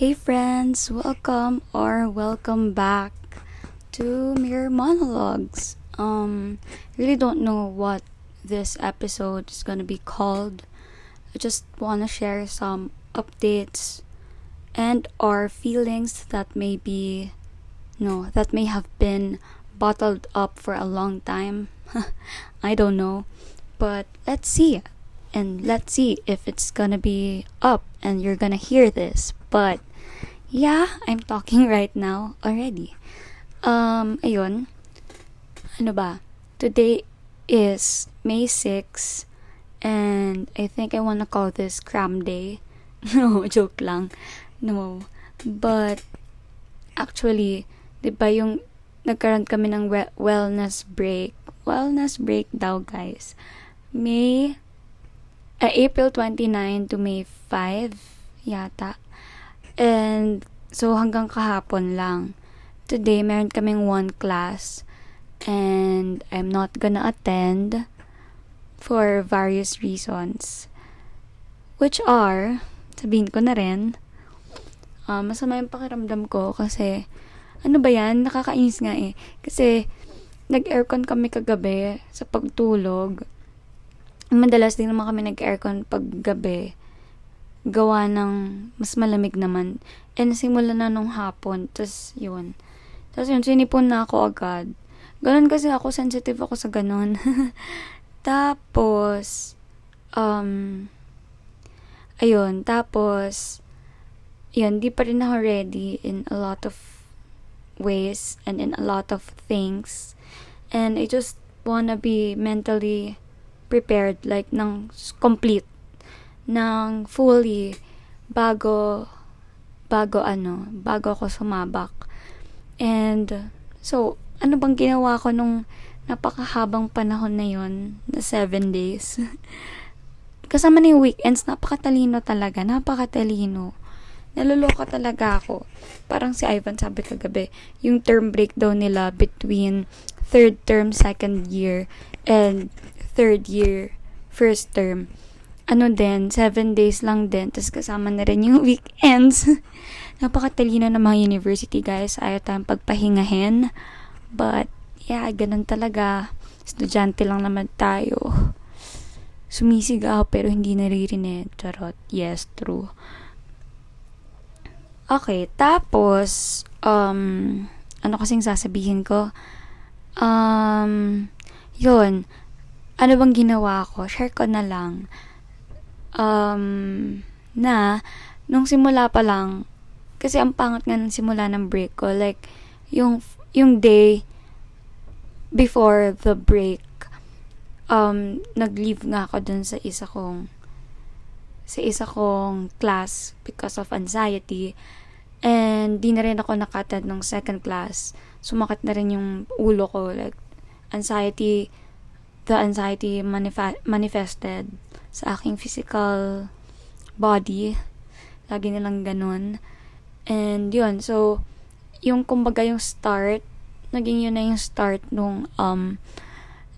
Hey friends, welcome or welcome back to Mirror Monologues. Um, really don't know what this episode is gonna be called. I just wanna share some updates and or feelings that may be no, that may have been bottled up for a long time. I don't know. But let's see. And let's see if it's gonna be up and you're gonna hear this. But yeah, I'm talking right now already. Um, ayun. Ano ba? Today is May 6 and I think I wanna call this cram day. no, joke lang. No. But actually, 'di ba yung nagkaroon kami ng we- wellness break. Wellness break daw, guys. May uh, April 29 to May 5 yata. And so hanggang kahapon lang. Today meron kaming one class and I'm not gonna attend for various reasons. Which are, sabihin ko na rin, uh, masama yung pakiramdam ko kasi ano ba yan? Nakakainis nga eh. Kasi, nag-aircon kami kagabi sa pagtulog. Madalas din naman kami nag-aircon paggabi. Gawa ng mas malamig naman. And simula na nung hapon. Tapos, yun. Tapos yun, sinipon na ako agad. Ganon kasi ako, sensitive ako sa ganon. tapos, um, ayun, tapos, yun, di pa rin ako ready in a lot of ways and in a lot of things. And I just wanna be mentally prepared, like, ng complete, ng fully, bago, bago ano, bago ako sumabak. And, so, ano bang ginawa ko nung napakahabang panahon na yon na seven days? Kasama na yung weekends, napakatalino talaga, napakatalino naloloka talaga ako. Parang si Ivan sabi kagabi, yung term breakdown nila between third term, second year, and third year, first term. Ano din, seven days lang din, tapos kasama na rin yung weekends. Napakatalino ng mga university, guys. Ayaw tayong pagpahingahin. But, yeah, ganun talaga. Estudyante lang naman tayo. Sumisigaw pero hindi naririnig. Charot. Yes, true. Okay, tapos, um, ano kasing sasabihin ko? Um, yun, ano bang ginawa ko? Share ko na lang. Um, na, nung simula pa lang, kasi ang pangat nga ng simula ng break ko, like, yung, yung day before the break, um, nag-leave nga ako dun sa isa kong, sa isa kong class because of anxiety. And di na rin ako nakatad ng second class. Sumakit na rin yung ulo ko. Like, anxiety, the anxiety manifa- manifested sa aking physical body. Lagi nilang ganun. And yun, so, yung kumbaga yung start, naging yun na yung start nung, um,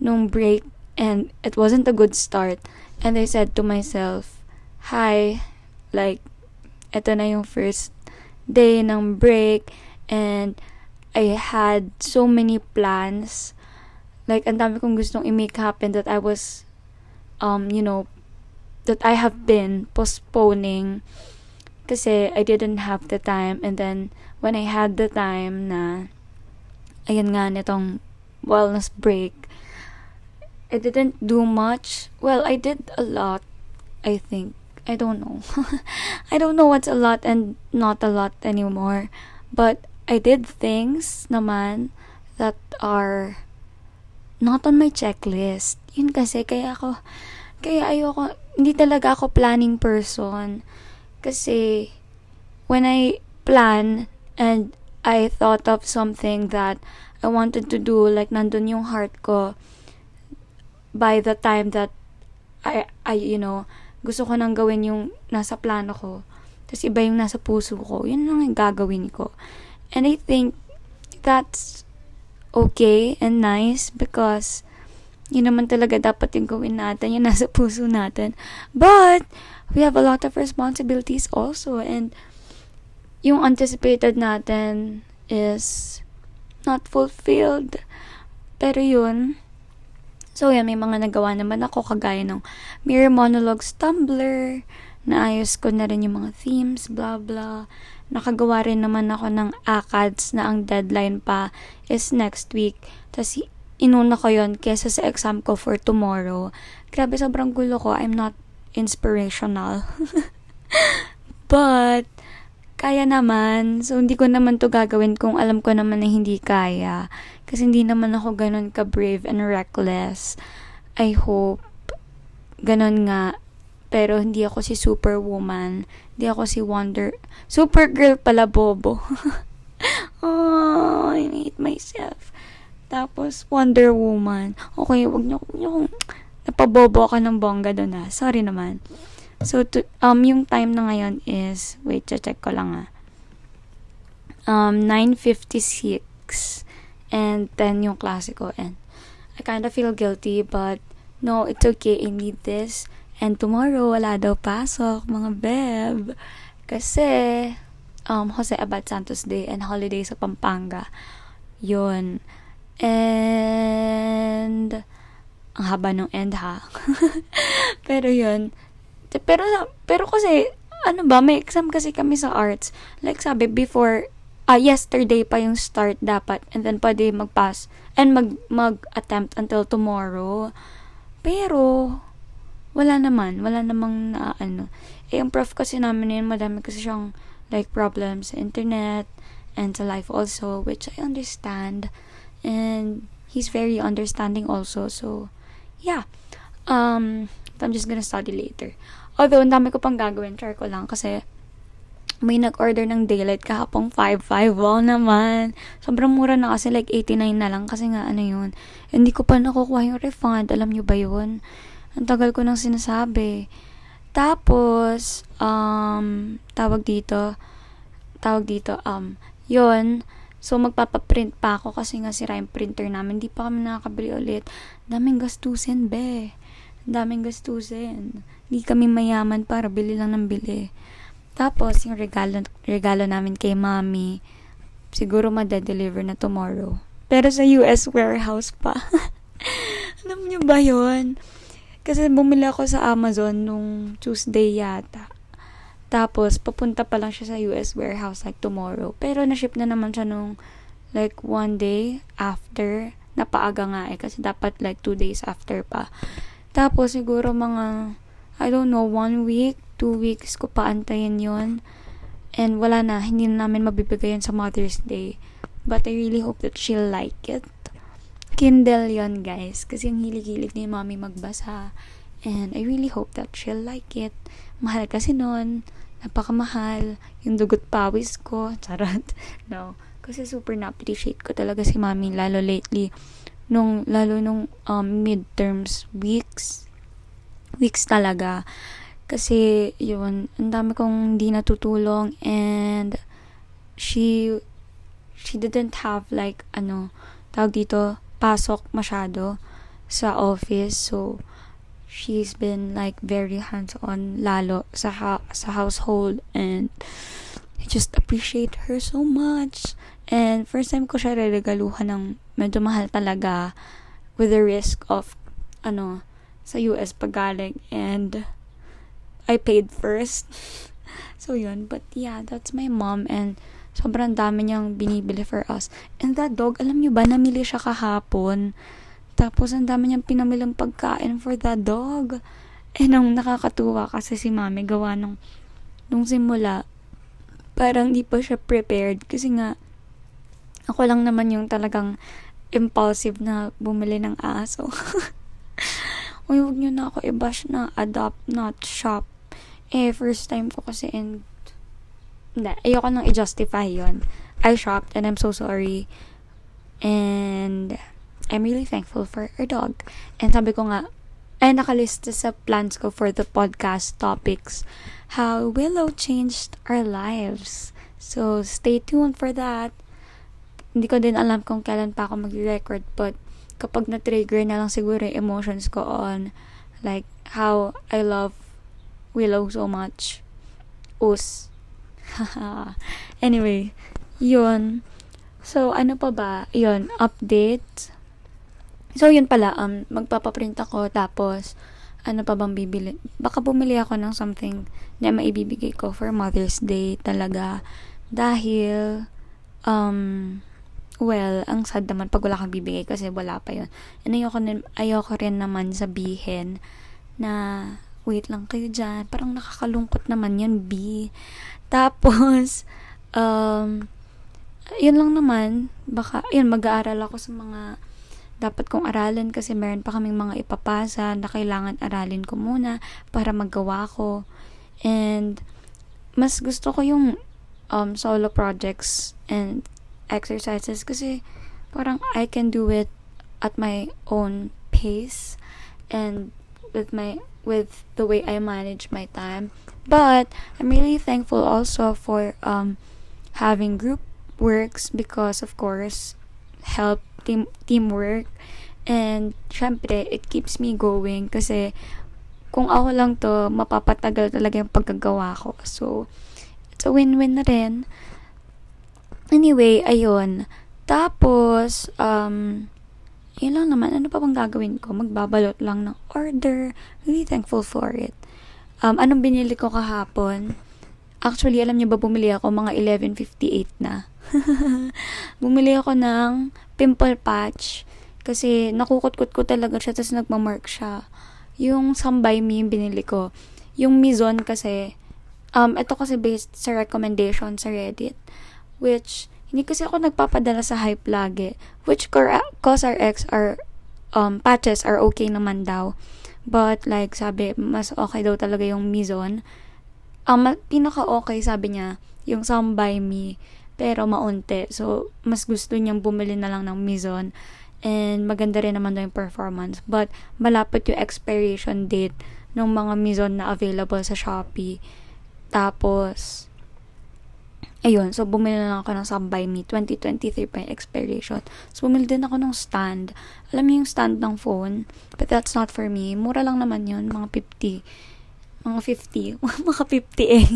nung break. And it wasn't a good start. And I said to myself, hi, like, ito na yung first day ng break and I had so many plans. Like, ang dami kong gustong i-make happen that I was, um, you know, that I have been postponing kasi I didn't have the time and then when I had the time na ayun nga nitong wellness break I didn't do much well I did a lot I think I don't know. I don't know what's a lot and not a lot anymore. But I did things naman that are not on my checklist. Yun kasi, kaya ako, kaya ayoko, hindi talaga ako planning person. Kasi, when I plan and I thought of something that I wanted to do, like nandun yung heart ko, by the time that I, I, you know, gusto ko nang gawin yung nasa plano ko. Tapos iba yung nasa puso ko. Yun lang yung gagawin ko. And I think that's okay and nice because yun naman talaga dapat yung gawin natin, yung nasa puso natin. But, we have a lot of responsibilities also and yung anticipated natin is not fulfilled. Pero yun, so yan, may mga nagawa naman ako kagaya ng Mirror Monologues Tumblr, naayos ko na rin yung mga themes, blah blah. Nakagawa rin naman ako ng ACADS na ang deadline pa is next week. Tapos inuna ko yon kesa sa exam ko for tomorrow. Grabe, sobrang gulo ko. I'm not inspirational. But, kaya naman. So, hindi ko naman to gagawin kung alam ko naman na hindi kaya. Kasi hindi naman ako ganun ka-brave and reckless. I hope ganun nga pero hindi ako si Superwoman. Hindi ako si Wonder... Supergirl pala, bobo. oh, I hate myself. Tapos, Wonder Woman. Okay, wag niyo, wag niyo kung napabobo ka ng bongga doon ha. Sorry naman. So, to, um, yung time na ngayon is, wait, check ko lang ah. Um, 9.56 and 10 yung klase ko and I kind of feel guilty but no, it's okay, I need this And tomorrow, wala daw pasok, mga beb. Kasi, um, Jose Abad Santos Day and holiday sa Pampanga. Yun. And, ang haba ng end ha. pero yun. Pero, pero kasi, ano ba, may exam kasi kami sa arts. Like sabi, before, uh, yesterday pa yung start dapat. And then, pwede mag-pass. And mag, mag-attempt until tomorrow. Pero, wala naman, wala namang na ano. Eh, yung prof kasi namin yun, madami kasi siyang like problems sa internet and sa life also, which I understand. And he's very understanding also. So, yeah. Um, I'm just gonna study later. Although, ang dami ko pang gagawin, try ko lang kasi may nag-order ng daylight kahapong 5.5. Wow naman. Sobrang mura na kasi like 89 na lang kasi nga ano yun. Hindi ko pa nakukuha yung refund. Alam nyo ba yun? Ang tagal ko nang sinasabi. Tapos, um, tawag dito, tawag dito, um, yon So, magpapaprint pa ako kasi nga sira yung printer namin. Hindi pa kami nakakabili ulit. Daming gastusin, be. Daming gastusin. Hindi kami mayaman para bili lang ng bili. Tapos, yung regalo, regalo namin kay mami, siguro madedeliver na tomorrow. Pero sa US warehouse pa. Alam niyo ba yon kasi bumili ako sa Amazon nung Tuesday yata. Tapos, papunta pa lang siya sa US warehouse like tomorrow. Pero, na-ship na naman siya nung like one day after. Napaaga nga eh. Kasi dapat like two days after pa. Tapos, siguro mga, I don't know, one week, two weeks ko pa antayin yon And wala na, hindi na namin mabibigay sa Mother's Day. But I really hope that she'll like it. Kindle yon guys. Kasi ang hilig-hilig ni mommy magbasa. And I really hope that she'll like it. Mahal kasi nun. Napakamahal. Yung dugot pawis ko. Charot. No. Kasi super na-appreciate ko talaga si mommy. Lalo lately. Nung, lalo nung um, midterms weeks. Weeks talaga. Kasi, yun, ang dami kong hindi natutulong and she she didn't have like ano tawag dito pasok masyado sa office. So, she's been like very hands-on lalo sa ha- sa household and I just appreciate her so much. And first time ko siya regaluhan ng medyo mahal talaga with the risk of ano sa US pagaling and I paid first. so yun, but yeah, that's my mom and Sobrang dami niyang binibili for us. And that dog, alam niyo ba, namili siya kahapon. Tapos, ang dami niyang pinamilang pagkain for that dog. Eh, nung nakakatuwa kasi si mami gawa nung, nung simula, parang di pa siya prepared. Kasi nga, ako lang naman yung talagang impulsive na bumili ng aso. Uy, huwag niyo na ako i-bash na adopt, not shop. Eh, first time ko kasi and hindi, ayoko nang i-justify yon I shopped and I'm so sorry. And I'm really thankful for our dog. And sabi ko nga, ay nakalista sa plans ko for the podcast topics how Willow changed our lives. So, stay tuned for that. Hindi ko din alam kung kailan pa ako mag-record but kapag na-trigger na lang siguro yung emotions ko on like how I love Willow so much. Us anyway, yun. So, ano pa ba? Yun, update. So, yun pala, um, magpapaprint ako, tapos, ano pa bang bibili? Baka bumili ako ng something na maibibigay ko for Mother's Day talaga. Dahil, um, well, ang sad naman pag wala kang bibigay kasi wala pa yun. And ayoko, ayoko rin naman sabihin na, wait lang kayo dyan, parang nakakalungkot naman yan, B. Tapos, um, yun lang naman, baka, yun, mag-aaral ako sa mga dapat kong aralin kasi meron pa kaming mga ipapasa na kailangan aralin ko muna para magawa ko. And, mas gusto ko yung um, solo projects and exercises kasi parang I can do it at my own pace and with my with the way I manage my time. But I'm really thankful also for um having group works because of course help team teamwork. And syempre it keeps me going kasi kung ako lang to mapapatagal talaga yung pagkagawa ko. So it's a win-win na rin. Anyway ayun. Tapos um yun lang naman ano pa bang gagawin ko magbabalot lang ng order really thankful for it um anong binili ko kahapon actually alam niyo ba bumili ako mga 11.58 na bumili ako ng pimple patch kasi nakukot-kot ko talaga siya tapos nagmamark siya. Yung Sambay Me yung binili ko. Yung Mizon kasi, um, ito kasi based sa recommendation sa Reddit. Which, hindi kasi ako nagpapadala sa hype lagi. Which CosRX are, um, patches are okay naman daw. But, like, sabi, mas okay daw talaga yung Mizon. Ang um, pinaka-okay, sabi niya, yung Some By Me pero maunti. So, mas gusto niyang bumili na lang ng Mizon. And maganda rin naman daw yung performance. But, malapit yung expiration date ng mga Mizon na available sa Shopee. Tapos, ayun. So, bumili na ako ng Some By Me. 2023 pa yung expiration. So, bumili din ako ng stand. Alam mo yung stand ng phone? But that's not for me. Mura lang naman yun. Mga 50 mga 50, mga 50 eh.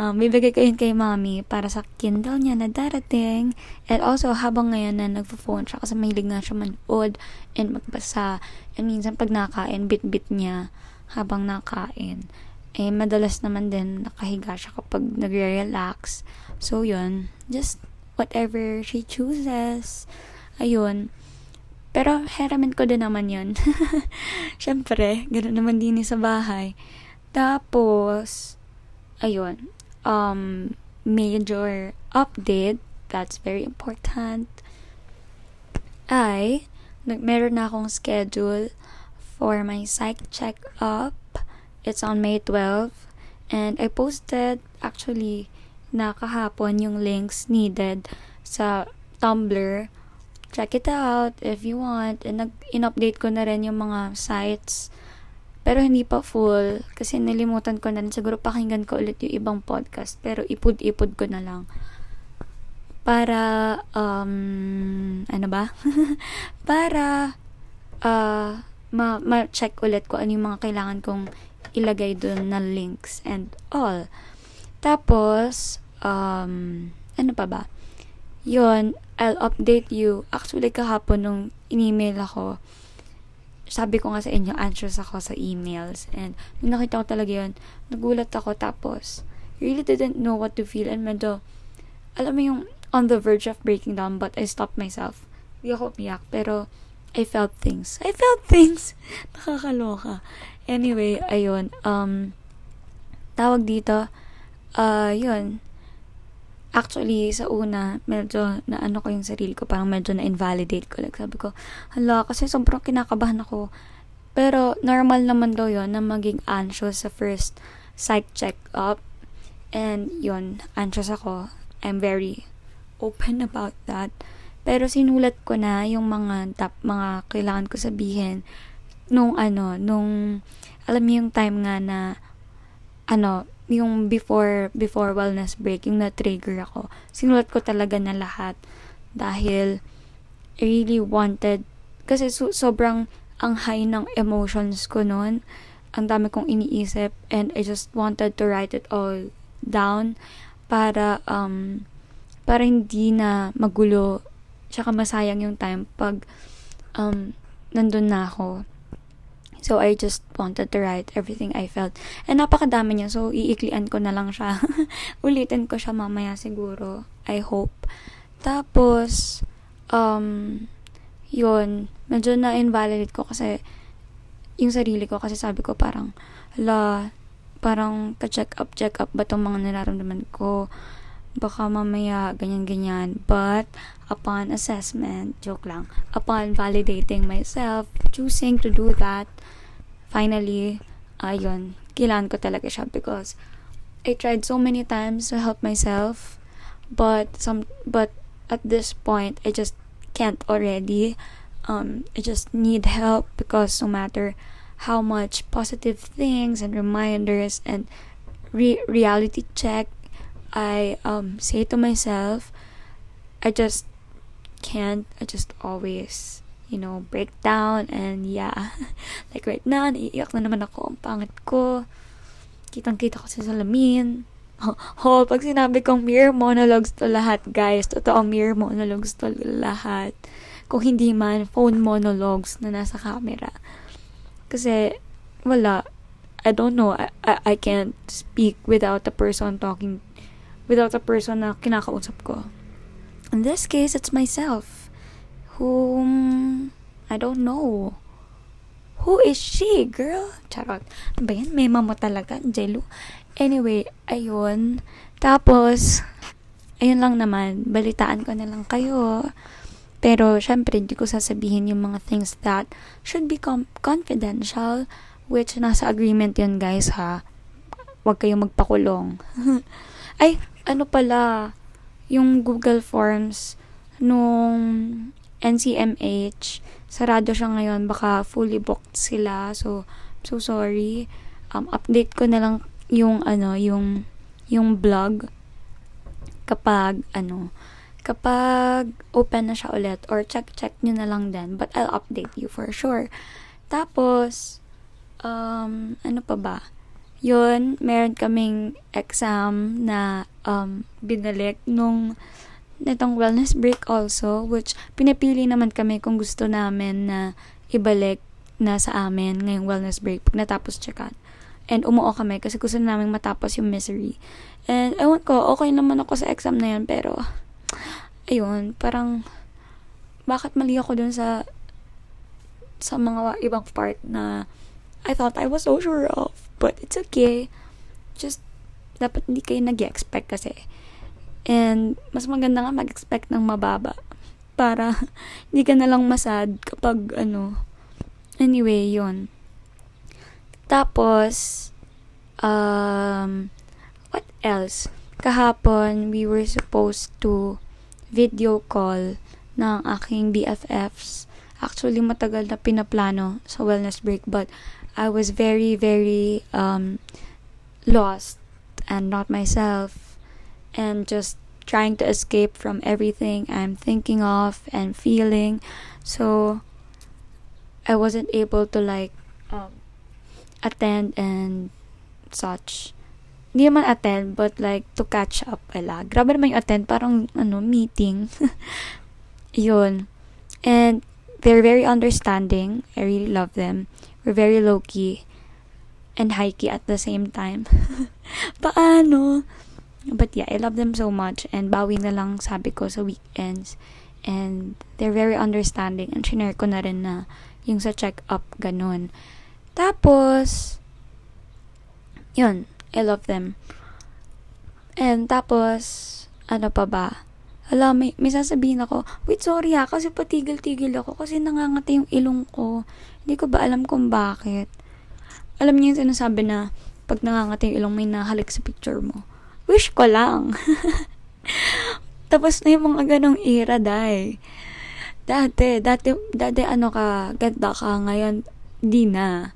um, bibigay ko yun kay mommy para sa Kindle niya na darating. And also, habang ngayon na nagpo-phone siya, kasi mahilig nga siya manood and magbasa. And minsan, pag nakain, bit-bit niya habang nakain. Eh, madalas naman din nakahiga siya kapag nagre-relax. So, yun. Just whatever she chooses. Ayun. Pero, heramin ko din naman yun. Siyempre, ganoon naman din sa bahay. Tapos, ayun, um, major update, that's very important, ay, meron na akong schedule for my psych check-up. It's on May 12. And I posted, actually, na kahapon yung links needed sa Tumblr. Check it out if you want. And nag-in-update ko na rin yung mga sites pero hindi pa full kasi nalimutan ko na siguro pakinggan ko ulit yung ibang podcast pero ipud-ipud ko na lang para um ano ba para uh, ma- ma-check ulit ko ano yung mga kailangan kong ilagay doon na links and all tapos um ano pa ba yon I'll update you actually kahapon nung in-email ako sabi ko nga sa inyo, anxious ako sa emails. And, nung nakita ko talaga yun, nagulat ako. Tapos, really didn't know what to feel. And medyo, alam mo yung on the verge of breaking down, but I stopped myself. Hindi ako umiyak, pero I felt things. I felt things! Nakakaloka. Anyway, ayun. Um, tawag dito, uh, yun, actually, sa una, medyo na ano ko yung sarili ko, parang medyo na-invalidate ko. Like, sabi ko, hala, kasi sobrang kinakabahan ako. Pero, normal naman daw yon na maging anxious sa first psych check-up. And, yun, anxious ako. I'm very open about that. Pero, sinulat ko na yung mga, tap, mga kailangan ko sabihin nung ano, nung, alam niyo yung time nga na, ano, yung before before wellness break, yung na-trigger ako, sinulat ko talaga na lahat dahil I really wanted kasi so, sobrang ang high ng emotions ko noon. Ang dami kong iniisip and I just wanted to write it all down para, um, para hindi na magulo, tsaka masayang yung time pag, um, nandun na ako. So, I just wanted to write everything I felt. And napakadami niya. So, iiklian ko na lang siya. Ulitin ko siya mamaya siguro. I hope. Tapos, um, yun, medyo na-invalidate ko kasi yung sarili ko kasi sabi ko parang, la, parang ka-check up, check up ba itong mga nararamdaman ko? Baka mamaya ganyan-ganyan. But, upon assessment, joke lang, upon validating myself, choosing to do that, finally, ayun, kailangan ko talaga siya because I tried so many times to help myself, but some, but at this point, I just can't already. Um, I just need help because no matter how much positive things and reminders and re- reality check I um say to myself, I just can't. I just always, you know, break down and yeah. like right now, naiiyak na naman ako. Ang pangit ko. Kitang-kita ko sa salamin. Oh, pag sinabi kong mirror monologues to lahat, guys, totoo mirror monologues to lahat. Kung hindi man, phone monologues na nasa camera. Kasi, wala. I don't know. I, I, I can't speak without the person talking, without the person na kinakausap ko. In this case, it's myself. Whom, I don't know. Who is she, girl? Charot. Ano ba yan? Mema mo talaga, Jello. Anyway, ayun. Tapos, ayun lang naman. Balitaan ko na lang kayo pero, syempre, hindi ko sasabihin yung mga things that should be com- confidential, which nasa agreement yun, guys, ha? Huwag kayong magpakulong. Ay, ano pala, yung Google Forms nung NCMH, sarado siya ngayon, baka fully booked sila, so, so sorry. Um, update ko na lang yung, ano, yung, yung blog kapag, ano, kapag open na siya ulit or check-check nyo na lang din. But I'll update you for sure. Tapos, um, ano pa ba? Yun, meron kaming exam na um, binalik nung nitong wellness break also, which pinapili naman kami kung gusto namin na ibalik na sa amin ngayong wellness break pag natapos checkan. And umuo kami kasi gusto namin matapos yung misery. And ewan ko, okay naman ako sa exam na yan, pero ayun, parang, bakit mali ako dun sa, sa mga ibang part na, I thought I was so sure of. But it's okay. Just, dapat hindi kayo nag-expect kasi. And, mas maganda nga mag-expect ng mababa. Para, hindi ka na lang masad kapag, ano, anyway, yun. Tapos, um, what else? Kahapon, we were supposed to video call ng aking BFFs. Actually, matagal na pinaplano sa wellness break but I was very, very um, lost and not myself and just trying to escape from everything I'm thinking of and feeling. So, I wasn't able to like um, attend and such hindi naman attend, but like, to catch up, ala. Grabe naman yung attend, parang, ano, meeting. Yun. And, they're very understanding. I really love them. We're very low-key and high-key at the same time. Paano? But yeah, I love them so much. And bawi na lang sabi ko sa weekends. And they're very understanding. And shinare ko na rin na yung sa check-up, ganun. Tapos, yun I love them. And tapos, ano pa ba? Hala, may, may sasabihin ako, wait, sorry ha, kasi patigil-tigil ako kasi nangangati yung ilong ko. Hindi ko ba alam kung bakit. Alam niyo yung sinasabi na pag nangangati yung ilong, may nahalik sa picture mo. Wish ko lang. Tapos na yung mga ganong era, dai. Dati, dati, dati ano ka, ganda ka, ngayon, di na.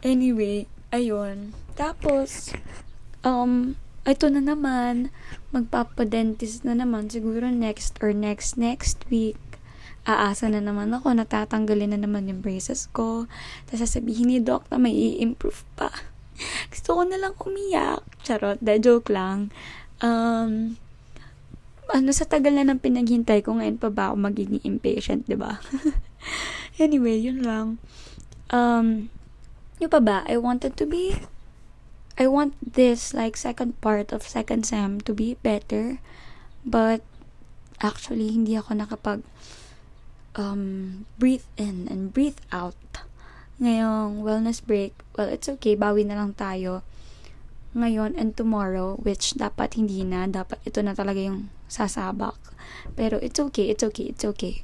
Anyway, ayun. Tapos, um, ito na naman, magpapadentist na naman, siguro next or next next week. Aasa na naman ako, natatanggalin na naman yung braces ko. Tapos sasabihin ni doc na may i-improve pa. Gusto ko na lang umiyak. Charot, da joke lang. Um, ano, sa tagal na ng pinaghintay ko, ngayon pa ba ako magiging impatient, di ba? anyway, yun lang. Um, yun pa ba? I wanted to be, I want this, like, second part of second sem to be better. But, actually, hindi ako nakapag, um, breathe in and breathe out. Ngayong wellness break, well, it's okay, bawi na lang tayo ngayon and tomorrow, which dapat hindi na, dapat ito na talaga yung sasabak. Pero it's okay, it's okay, it's okay.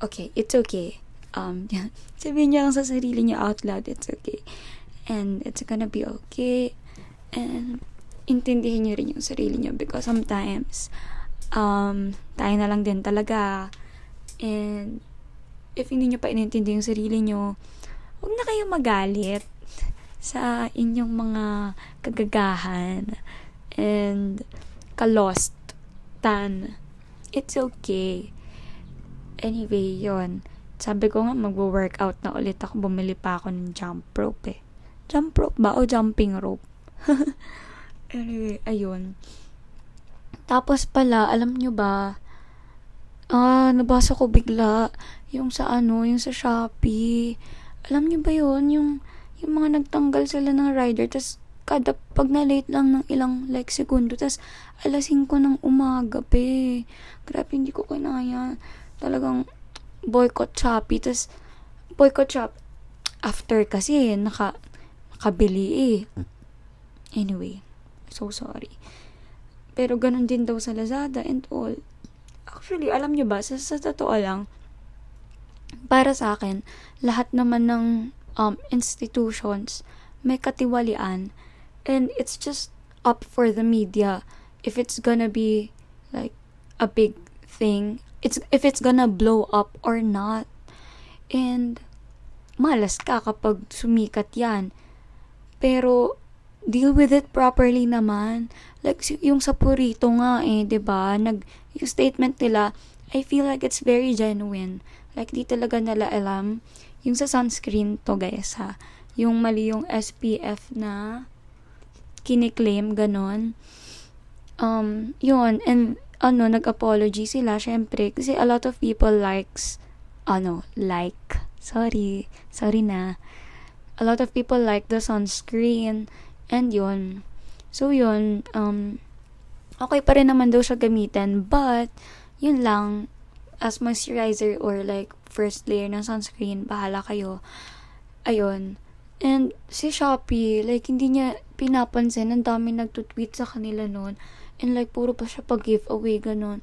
Okay, it's okay. Um, yeah. Sabihin niya lang sa sarili niya out loud, it's okay. And it's gonna be okay. And intindihin niyo rin yung sarili niyo because sometimes um, tayo na lang din talaga. And if hindi niyo pa inintindi yung sarili niyo, huwag na kayo magalit sa inyong mga kagagahan and kalost tan. It's okay. Anyway, yon Sabi ko nga, mag-workout na ulit ako. Bumili pa ako ng jump rope eh. Jump rope ba? O jumping rope? anyway, ayun. Tapos pala, alam nyo ba, ah, nabasa ko bigla, yung sa ano, yung sa Shopee. Alam nyo ba yun? Yung, yung mga nagtanggal sila ng rider, tas kada pag na-late lang ng ilang like segundo, tas alas 5 ng umaga, pe. Grabe, hindi ko kinaya. Talagang boycott Shopee, tas boycott shop after kasi naka nakabili eh. Anyway, so sorry. Pero ganun din daw sa Lazada and all. Actually, alam nyo ba, sa, sa totoo lang, para sa akin, lahat naman ng um, institutions may katiwalian and it's just up for the media. If it's gonna be like a big thing it's if it's gonna blow up or not. And malas ka kapag sumikat yan. Pero deal with it properly naman like yung sa Purito nga eh ba nag yung statement nila I feel like it's very genuine like di talaga nila alam yung sa sunscreen to guys ha. Yung mali yung SPF na kiniklaim, ganon. Um, yun. And, ano, nag-apology sila, syempre. Kasi a lot of people likes, ano, like, sorry, sorry na. A lot of people like the sunscreen. And yun. So, yun, um, okay pa rin naman daw siya gamitin. But, yun lang, as moisturizer or like first layer ng sunscreen, bahala kayo. Ayun. And si Shopee, like, hindi niya pinapansin. Ang dami nagtutweet sa kanila noon. And like, puro pa siya pag-giveaway, ganun.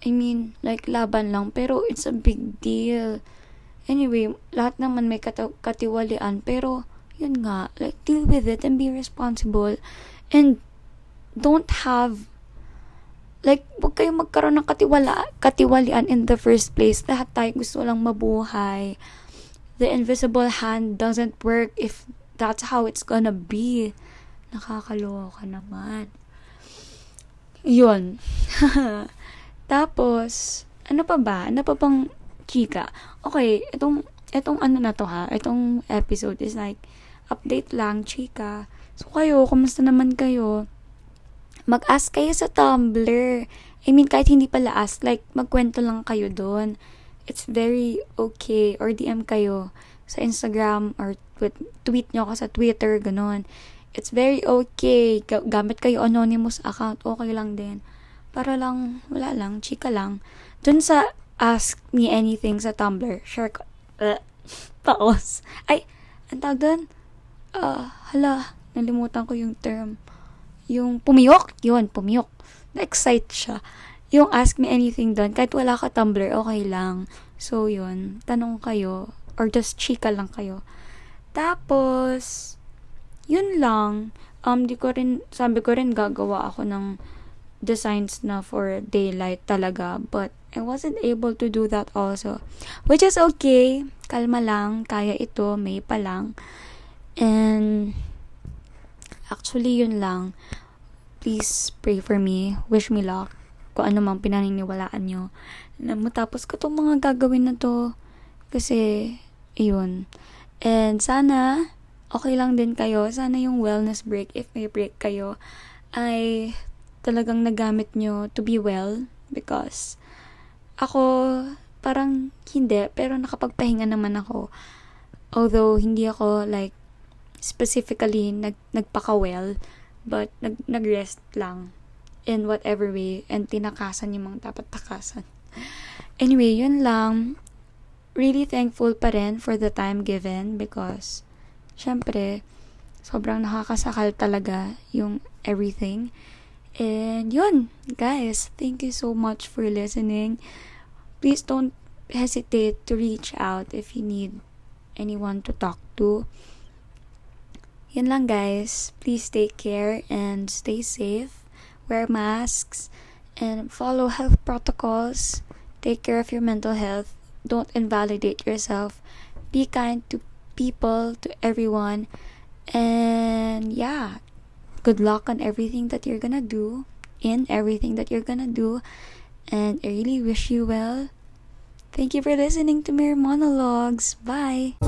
I mean, like, laban lang. Pero it's a big deal. Anyway, lahat naman may kat- katiwalian. Pero, yun nga, like, deal with it and be responsible. And, don't have like, huwag kayong magkaroon ng katiwala, katiwalian in the first place. Lahat tayo gusto lang mabuhay. The invisible hand doesn't work if that's how it's gonna be. Nakakaloka naman. Yun. Tapos, ano pa ba? Ano pa bang chika? Okay, itong, itong ano na to ha, itong episode is like, update lang, chika. So, kayo, kumusta naman kayo? mag-ask kayo sa Tumblr. I mean, kahit hindi pala ask, like, magkwento lang kayo doon. It's very okay. Or DM kayo sa Instagram or tweet, tweet nyo ako sa Twitter, ganun. It's very okay. Gamit kayo anonymous account, okay lang din. Para lang, wala lang, chika lang. Doon sa ask me anything sa Tumblr, share ko. Uh, paos. Ay, ang tawag doon? Uh, hala, nalimutan ko yung term yung pumiyok, yun, pumiyok. Na-excite siya. Yung ask me anything doon, kahit wala ka Tumblr, okay lang. So, yun, tanong kayo, or just chika lang kayo. Tapos, yun lang. Um, di ko rin, sabi ko rin gagawa ako ng designs na for daylight talaga. But, I wasn't able to do that also. Which is okay. Kalma lang. Kaya ito. May pa lang. And, actually, yun lang please pray for me. Wish me luck. Kung ano mang pinaniniwalaan nyo. Alam mo, tapos ko itong mga gagawin na to. Kasi, yun. And sana, okay lang din kayo. Sana yung wellness break, if may break kayo, ay talagang nagamit nyo to be well because ako parang hindi pero nakapagpahinga naman ako although hindi ako like specifically nag nagpaka-well but nag nagrest lang in whatever way and tinakasan yung mga dapat takasan. Anyway, yun lang. Really thankful pa rin for the time given because syempre sobrang nakakasakal talaga yung everything. And yun, guys, thank you so much for listening. Please don't hesitate to reach out if you need anyone to talk to. Yun lang guys. Please take care and stay safe. Wear masks and follow health protocols. Take care of your mental health. Don't invalidate yourself. Be kind to people, to everyone. And yeah, good luck on everything that you're gonna do, in everything that you're gonna do. And I really wish you well. Thank you for listening to Mirror Monologues. Bye.